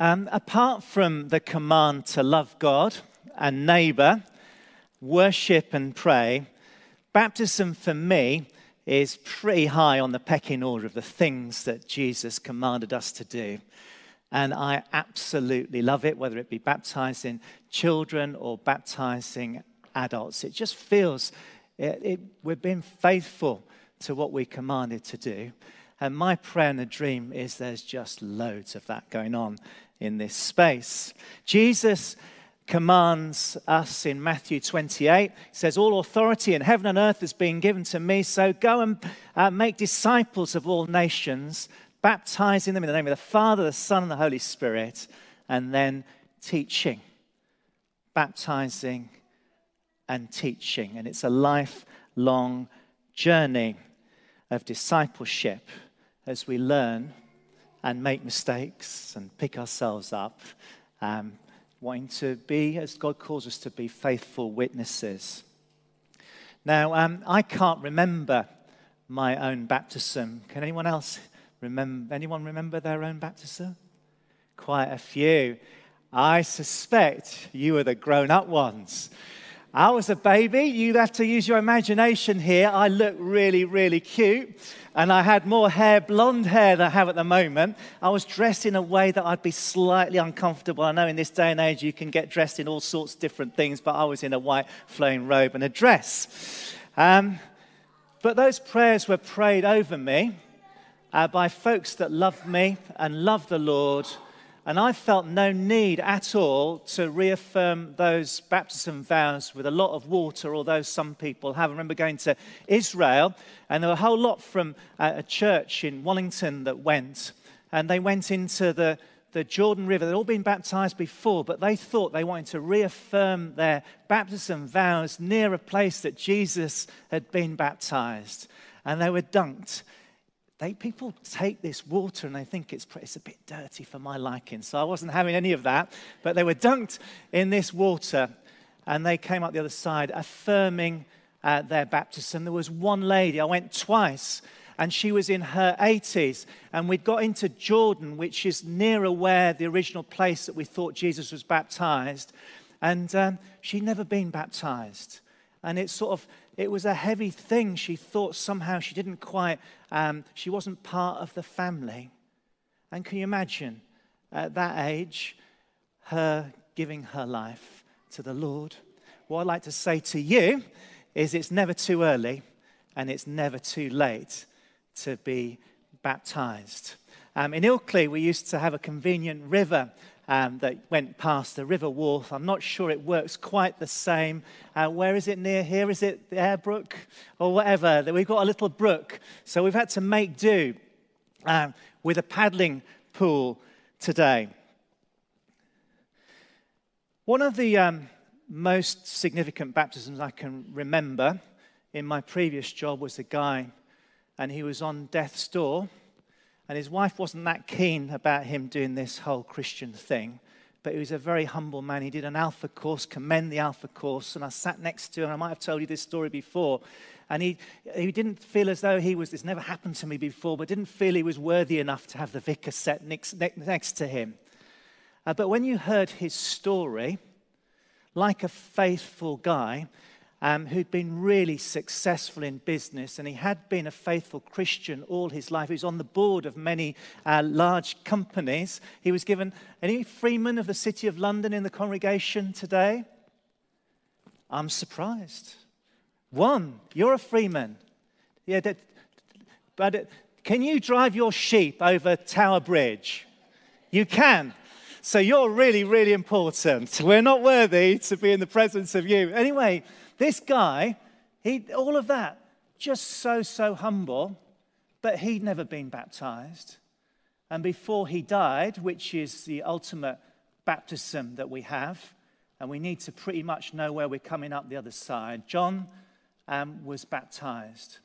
Um, apart from the command to love God and neighbor, worship and pray, baptism for me is pretty high on the pecking order of the things that Jesus commanded us to do. And I absolutely love it, whether it be baptizing children or baptizing adults. It just feels it, it, we're being faithful to what we commanded to do. And my prayer and a dream is there's just loads of that going on in this space. Jesus commands us in Matthew 28. He says, All authority in heaven and earth has been given to me, so go and uh, make disciples of all nations, baptizing them in the name of the Father, the Son, and the Holy Spirit, and then teaching, baptizing, and teaching. And it's a lifelong journey of discipleship as we learn and make mistakes and pick ourselves up, um, wanting to be, as God calls us to be, faithful witnesses. Now, um, I can't remember my own baptism. Can anyone else remember? Anyone remember their own baptism? Quite a few. I suspect you are the grown up ones. I was a baby. You'd have to use your imagination here. I looked really, really cute. And I had more hair, blonde hair than I have at the moment. I was dressed in a way that I'd be slightly uncomfortable. I know in this day and age you can get dressed in all sorts of different things, but I was in a white flowing robe and a dress. Um, but those prayers were prayed over me uh, by folks that loved me and loved the Lord and I felt no need at all to reaffirm those baptism vows with a lot of water, although some people have. I remember going to Israel, and there were a whole lot from uh, a church in Wellington that went. And they went into the, the Jordan River. They'd all been baptized before, but they thought they wanted to reaffirm their baptism vows near a place that Jesus had been baptized. And they were dunked they, people take this water and they think it's, it's a bit dirty for my liking. So I wasn't having any of that. But they were dunked in this water and they came up the other side affirming uh, their baptism. There was one lady, I went twice, and she was in her 80s. And we'd got into Jordan, which is nearer where the original place that we thought Jesus was baptized. And um, she'd never been baptized. And it sort of it was a heavy thing. She thought somehow she didn't quite, um, she wasn't part of the family. And can you imagine at that age, her giving her life to the Lord? What I'd like to say to you is it's never too early and it's never too late to be baptized. Um, in Ilkley, we used to have a convenient river um, that went past the River Wharfe. I'm not sure it works quite the same. Uh, where is it near here? Is it the Air Brook or whatever? That We've got a little brook. So we've had to make do um, with a paddling pool today. One of the um, most significant baptisms I can remember in my previous job was a guy, and he was on death's door and his wife wasn't that keen about him doing this whole Christian thing, but he was a very humble man. He did an Alpha course, commend the Alpha course, and I sat next to him. I might have told you this story before. And he, he didn't feel as though he was, this never happened to me before, but didn't feel he was worthy enough to have the vicar set next, next to him. Uh, but when you heard his story, like a faithful guy, um, who'd been really successful in business, and he had been a faithful Christian all his life. He was on the board of many uh, large companies. He was given any freeman of the City of London in the congregation today? I'm surprised. One, you're a freeman. Yeah, that, but uh, can you drive your sheep over Tower Bridge? You can. So you're really, really important. We're not worthy to be in the presence of you. Anyway, this guy, he, all of that, just so, so humble, but he'd never been baptized. And before he died, which is the ultimate baptism that we have, and we need to pretty much know where we're coming up the other side, John um, was baptized.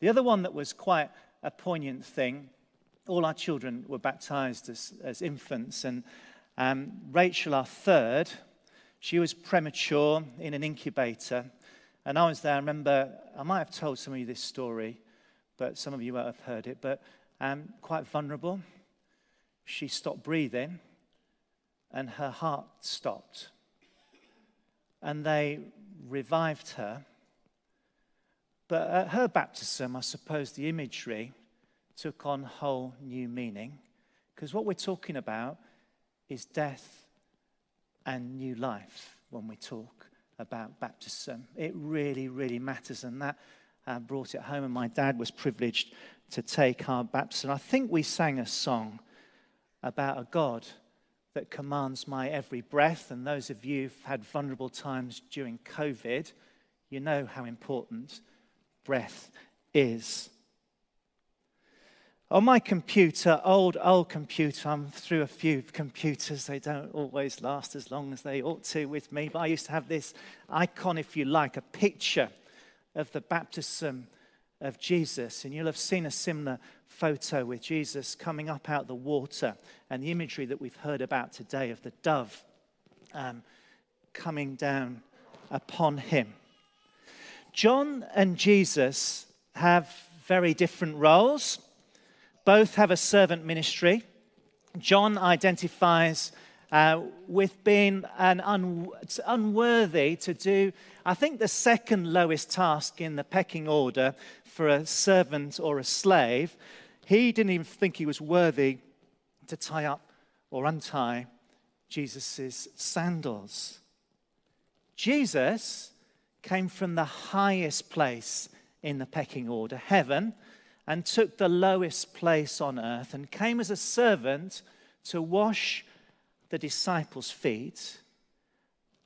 The other one that was quite a poignant thing, all our children were baptized as, as infants, and um, Rachel, our third, she was premature in an incubator. And I was there. I remember, I might have told some of you this story, but some of you won't have heard it. But um, quite vulnerable. She stopped breathing. and her heart stopped. And they revived her. But at her baptism, I suppose the imagery took on whole new meaning. Because what we're talking about is death and new life when we talk about baptism. It really, really matters. And that uh, brought it home. And my dad was privileged to take our baptism. I think we sang a song about a God that commands my every breath. And those of you who've had vulnerable times during COVID, you know how important breath is. On my computer, old, old computer, I'm through a few computers. They don't always last as long as they ought to with me. But I used to have this icon, if you like, a picture of the baptism of Jesus. And you'll have seen a similar photo with Jesus coming up out the water and the imagery that we've heard about today of the dove um, coming down upon him. John and Jesus have very different roles. Both have a servant ministry. John identifies uh, with being an un- unworthy to do, I think, the second lowest task in the pecking order for a servant or a slave. He didn't even think he was worthy to tie up or untie Jesus' sandals. Jesus came from the highest place in the pecking order, heaven, and took the lowest place on earth and came as a servant to wash the disciples' feet,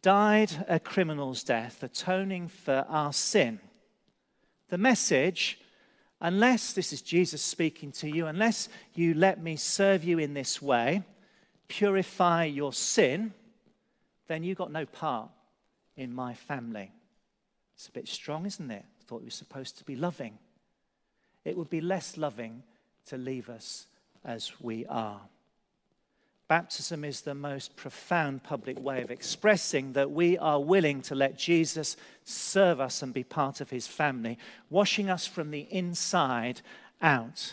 died a criminal's death, atoning for our sin. The message, unless this is Jesus speaking to you, unless you let me serve you in this way, purify your sin, then you got no part in my family. It's a bit strong, isn't it? I thought we were supposed to be loving it would be less loving to leave us as we are. Baptism is the most profound public way of expressing that we are willing to let Jesus serve us and be part of his family, washing us from the inside out.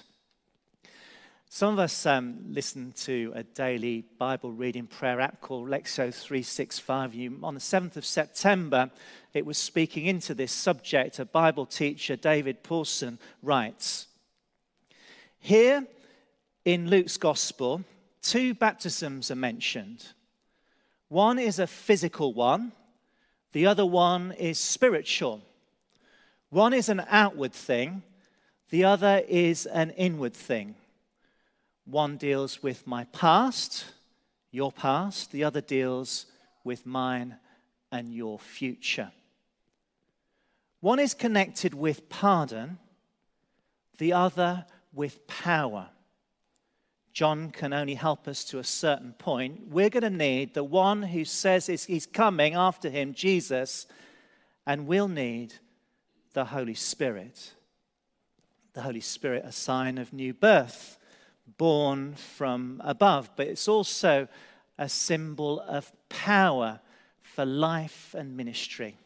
Some of us um, listen to a daily Bible reading prayer app called Lectio 365. You, on the 7th of September, it was speaking into this subject. A Bible teacher, David Pawson, writes Here in Luke's Gospel, two baptisms are mentioned. One is a physical one, the other one is spiritual. One is an outward thing, the other is an inward thing. One deals with my past, your past, the other deals with mine and your future. One is connected with pardon, the other with power. John can only help us to a certain point. We're going to need the one who says he's coming after him, Jesus, and we'll need the Holy Spirit. The Holy Spirit, a sign of new birth, born from above, but it's also a symbol of power for life and ministry.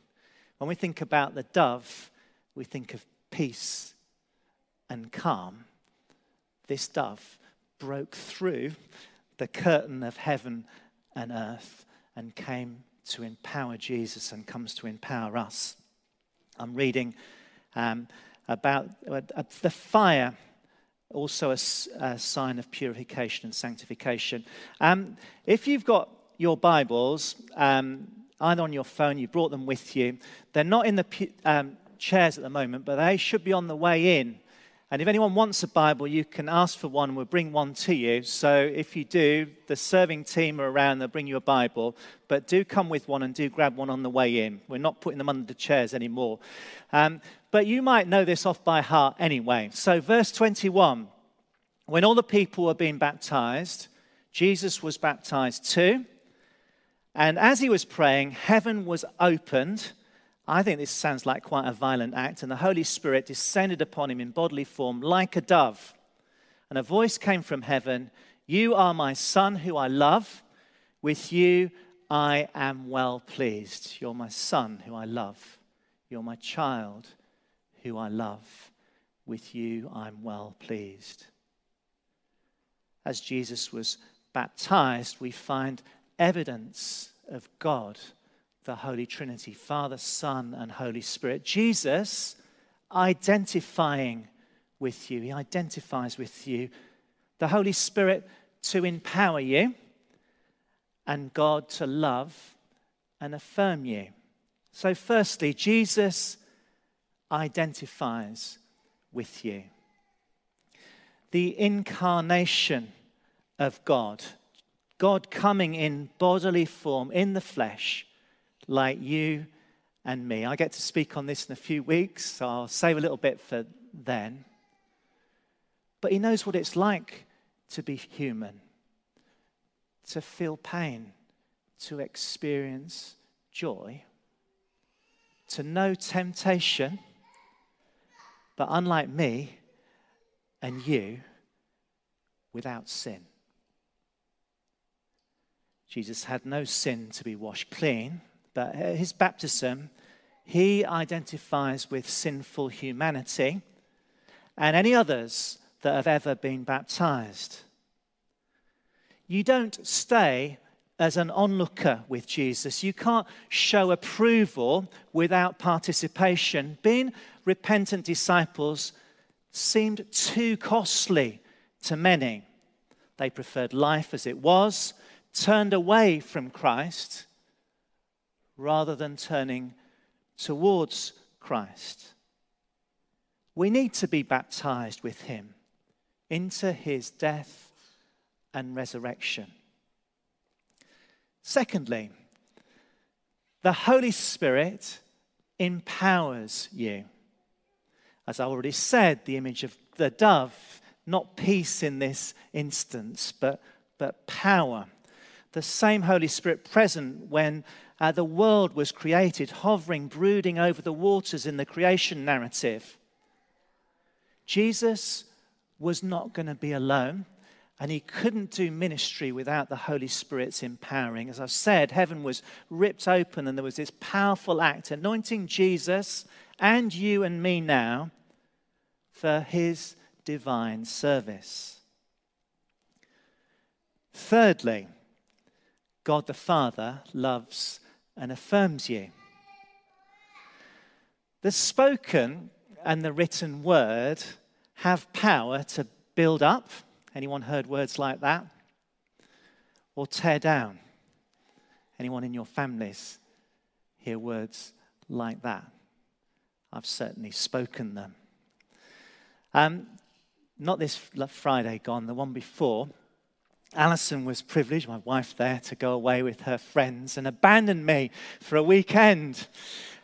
When we think about the dove, we think of peace and calm. This dove broke through the curtain of heaven and earth and came to empower Jesus and comes to empower us. I'm reading um, about uh, the fire, also a, a, sign of purification and sanctification. Um, if you've got your Bibles, um, either on your phone, you brought them with you. They're not in the um, chairs at the moment, but they should be on the way in. And if anyone wants a Bible, you can ask for one we'll bring one to you. So if you do, the serving team are around, they'll bring you a Bible. But do come with one and do grab one on the way in. We're not putting them under the chairs anymore. Um, but you might know this off by heart anyway. So, verse 21 when all the people were being baptized, Jesus was baptized too. And as he was praying, heaven was opened. I think this sounds like quite a violent act. And the Holy Spirit descended upon him in bodily form like a dove. And a voice came from heaven You are my son who I love. With you I am well pleased. You're my son who I love. You're my child who I love. With you I'm well pleased. As Jesus was baptized, we find evidence of God, the Holy Trinity, Father, Son, and Holy Spirit. Jesus identifying with you, He identifies with you. The Holy Spirit to empower you, and God to love and affirm you. So, firstly, Jesus identifies with you. The incarnation of God, God coming in bodily form, in the flesh, like you and me. I get to speak on this in a few weeks, so I'll save a little bit for then. But he knows what it's like to be human, to feel pain, to experience joy, to know temptation, but unlike me and you, without sin. Jesus had no sin to be washed clean, but his baptism, he identifies with sinful humanity and any others that have ever been baptized. You don't stay as an onlooker with Jesus. You can't show approval without participation. Being repentant disciples seemed too costly to many. They preferred life as it was, turned away from Christ rather than turning towards Christ. We need to be baptized with him into his death and resurrection. Secondly, the Holy Spirit empowers you. As I already said, the image of the dove, not peace in this instance, but, but power. The same Holy Spirit present when uh, the world was created, hovering, brooding over the waters in the creation narrative. Jesus was not going to be alone. And he couldn't do ministry without the Holy Spirit's empowering. As I've said, heaven was ripped open and there was this powerful act anointing Jesus and you and me now for his divine service. Thirdly, God the Father loves and affirms you. The spoken and the written word have power to build up Anyone heard words like that? Or tear down? Anyone in your families hear words like that? I've certainly spoken them. Um, not this Friday gone, the one before. Alison was privileged, my wife there, to go away with her friends and abandon me for a weekend.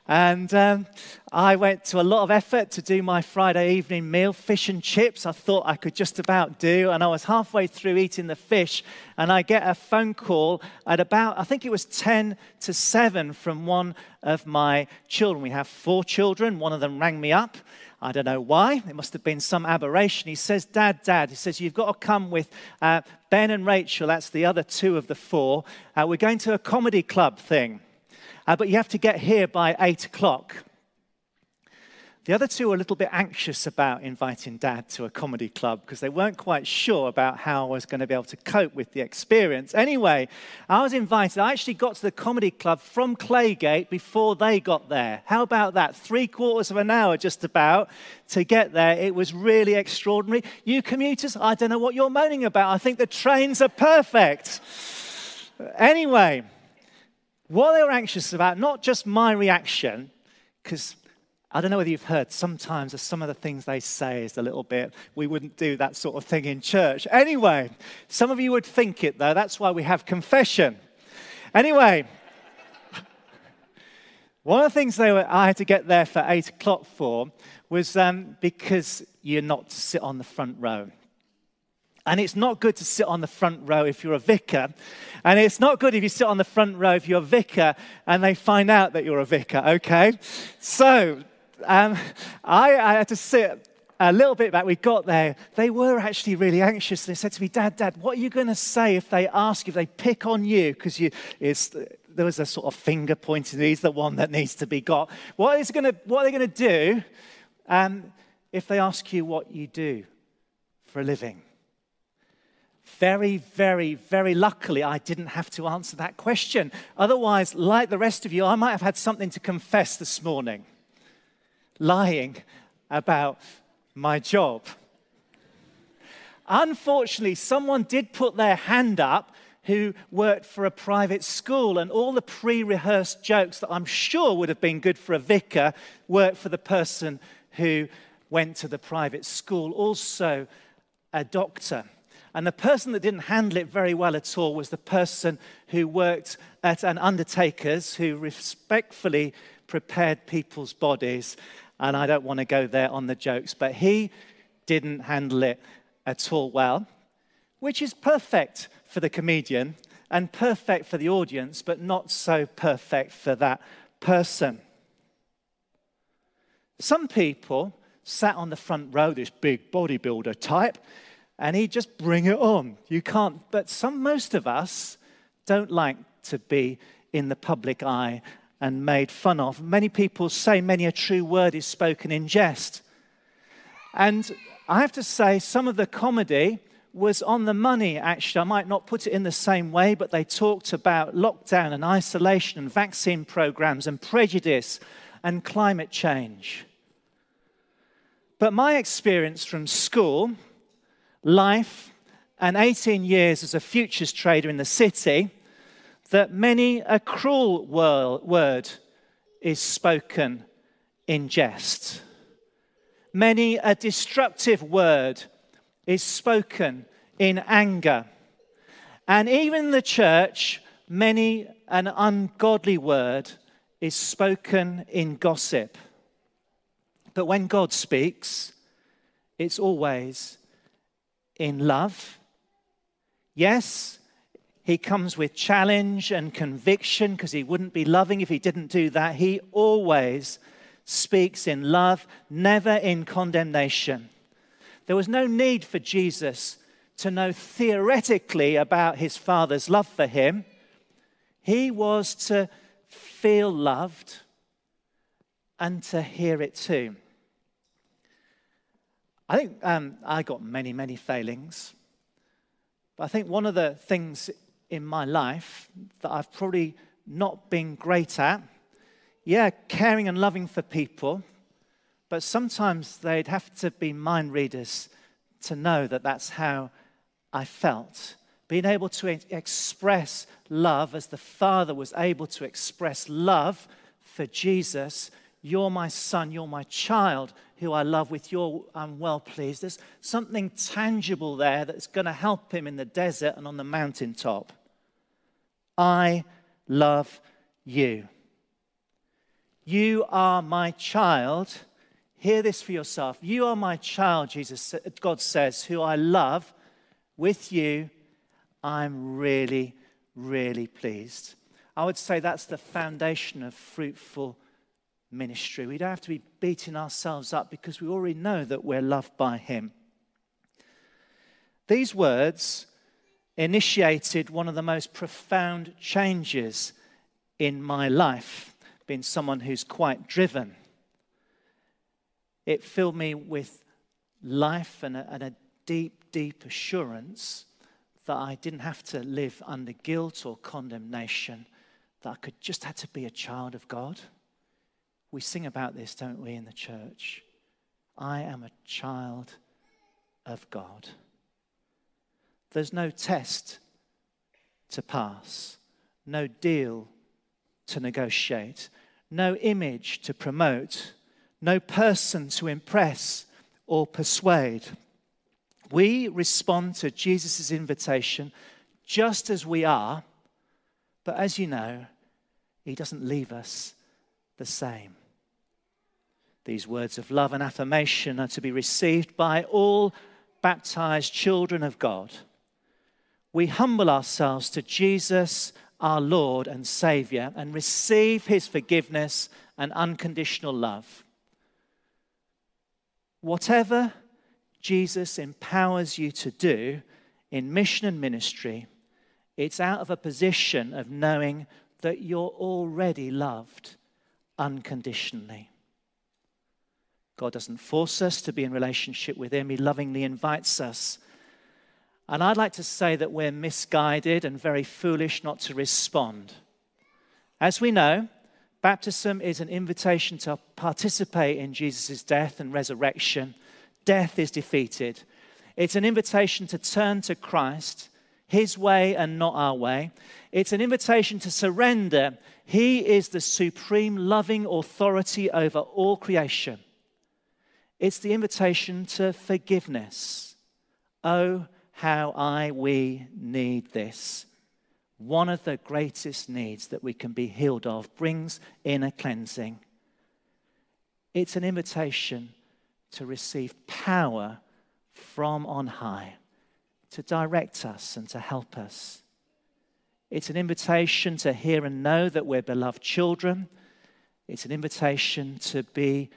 And um, I went to a lot of effort to do my Friday evening meal, fish and chips. I thought I could just about do. And I was halfway through eating the fish, and I get a phone call at about, I think it was 10 to 7 from one of my children. We have four children. One of them rang me up. I don't know why. It must have been some aberration. He says, Dad, Dad, he says, you've got to come with uh, Ben and Rachel. That's the other two of the four. Uh, we're going to a comedy club thing uh, but you have to get here by eight o'clock. The other two were a little bit anxious about inviting dad to a comedy club because they weren't quite sure about how I was going to be able to cope with the experience. Anyway, I was invited. I actually got to the comedy club from Claygate before they got there. How about that? Three quarters of an hour just about to get there. It was really extraordinary. You commuters, I don't know what you're moaning about. I think the trains are perfect. Anyway, what they were anxious about, not just my reaction, because I don't know whether you've heard, sometimes some of the things they say is a little bit, we wouldn't do that sort of thing in church. Anyway, some of you would think it though, that's why we have confession. Anyway, one of the things they were, I had to get there for eight o'clock for was um, because you're not to sit on the front row. And it's not good to sit on the front row if you're a vicar. And it's not good if you sit on the front row if you're a vicar and they find out that you're a vicar, okay? So um, I, I had to sit a little bit back, we got there, they were actually really anxious. They said to me, Dad, Dad, what are you going to say if they ask, if they pick on you? Because you, there was a sort of finger pointing, he's the one that needs to be got. What, is gonna, what are they going to do um, if they ask you what you do for a living? Very, very, very luckily, I didn't have to answer that question. Otherwise, like the rest of you, I might have had something to confess this morning lying about my job. Unfortunately, someone did put their hand up who worked for a private school, and all the pre rehearsed jokes that I'm sure would have been good for a vicar worked for the person who went to the private school, also a doctor. And the person that didn't handle it very well at all was the person who worked at an undertaker's who respectfully prepared people's bodies. And I don't want to go there on the jokes, but he didn't handle it at all well, which is perfect for the comedian and perfect for the audience, but not so perfect for that person. Some people sat on the front row, this big bodybuilder type, and he'd just bring it on. You can't, but some, most of us don't like to be in the public eye and made fun of. Many people say many a true word is spoken in jest. And I have to say, some of the comedy was on the money, actually. I might not put it in the same way, but they talked about lockdown and isolation and vaccine programs and prejudice and climate change. But my experience from school, life, and 18 years as a futures trader in the city, that many a cruel word is spoken in jest. Many a destructive word is spoken in anger. And even in the church, many an ungodly word is spoken in gossip. But when God speaks, it's always in love. Yes, he comes with challenge and conviction because he wouldn't be loving if he didn't do that. He always speaks in love, never in condemnation. There was no need for Jesus to know theoretically about his Father's love for him. He was to feel loved and to hear it too. I think um, I got many, many failings. But I think one of the things in my life that I've probably not been great at yeah, caring and loving for people, but sometimes they'd have to be mind readers to know that that's how I felt. Being able to express love as the Father was able to express love for Jesus. You're my son, you're my child who I love with your I'm well pleased. There's something tangible there that's going to help him in the desert and on the mountaintop. I love you. You are my child. Hear this for yourself. You are my child, Jesus, God says, who I love. With you, I'm really, really pleased. I would say that's the foundation of fruitful ministry. We don't have to be beating ourselves up because we already know that we're loved by Him. These words initiated one of the most profound changes in my life being someone who's quite driven. It filled me with life and a, and a deep, deep assurance that I didn't have to live under guilt or condemnation, that I could just had to be a child of God. We sing about this, don't we, in the church? I am a child of God. There's no test to pass, no deal to negotiate, no image to promote, no person to impress or persuade. We respond to Jesus' invitation just as we are, but as you know, he doesn't leave us the same. These words of love and affirmation are to be received by all baptized children of God. We humble ourselves to Jesus our Lord and Savior and receive His forgiveness and unconditional love. Whatever Jesus empowers you to do in mission and ministry, it's out of a position of knowing that you're already loved unconditionally. God doesn't force us to be in relationship with Him, He lovingly invites us. And I'd like to say that we're misguided and very foolish not to respond. As we know, baptism is an invitation to participate in Jesus' death and resurrection. Death is defeated. It's an invitation to turn to Christ, His way and not our way. It's an invitation to surrender. He is the supreme loving authority over all creation. It's the invitation to forgiveness. Oh, how I, we need this. One of the greatest needs that we can be healed of brings inner cleansing. It's an invitation to receive power from on high to direct us and to help us. It's an invitation to hear and know that we're beloved children. It's an invitation to be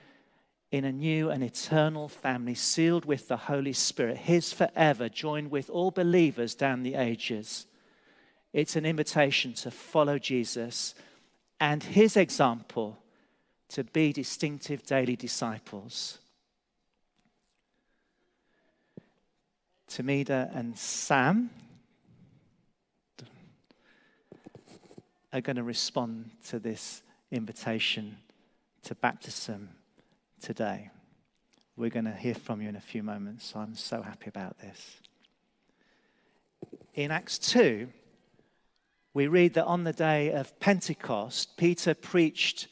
in a new and eternal family, sealed with the Holy Spirit, His forever, joined with all believers down the ages. It's an invitation to follow Jesus and His example to be distinctive daily disciples. Tamida and Sam are going to respond to this invitation to baptism today. We're going to hear from you in a few moments, so I'm so happy about this. In Acts 2, we read that on the day of Pentecost, Peter preached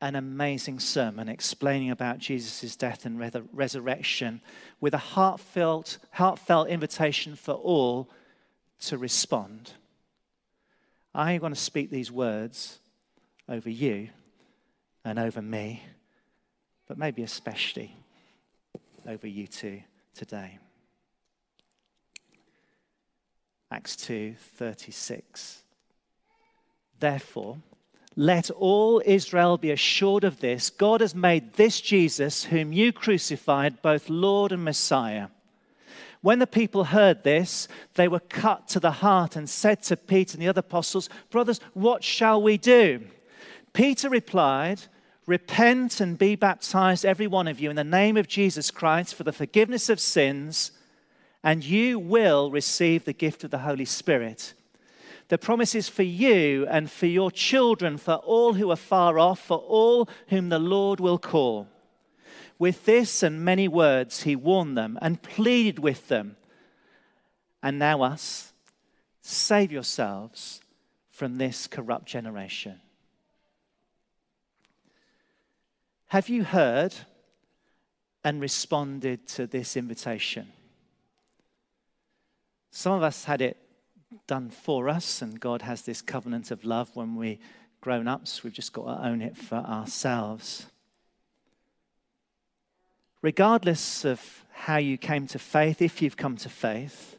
an amazing sermon explaining about Jesus' death and resurrection with a heartfelt, heartfelt invitation for all to respond. I'm going to speak these words over you and over me but maybe especially over you two today. Acts 2:36 Therefore let all Israel be assured of this God has made this Jesus whom you crucified both Lord and Messiah. When the people heard this, they were cut to the heart and said to Peter and the other apostles, Brothers, what shall we do? Peter replied, Repent and be baptized, every one of you, in the name of Jesus Christ for the forgiveness of sins, and you will receive the gift of the Holy Spirit. The promise is for you and for your children, for all who are far off, for all whom the Lord will call. With this and many words, he warned them and pleaded with them. And now, us, save yourselves from this corrupt generation. Have you heard and responded to this invitation? Some of us had it done for us, and God has this covenant of love when we grown ups. We've just got to own it for ourselves. Regardless of how you came to faith, if you've come to faith,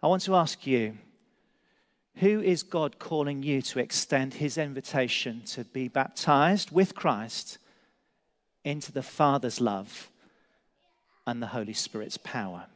I want to ask you who is God calling you to extend his invitation to be baptized with Christ into the Father's love and the Holy Spirit's power.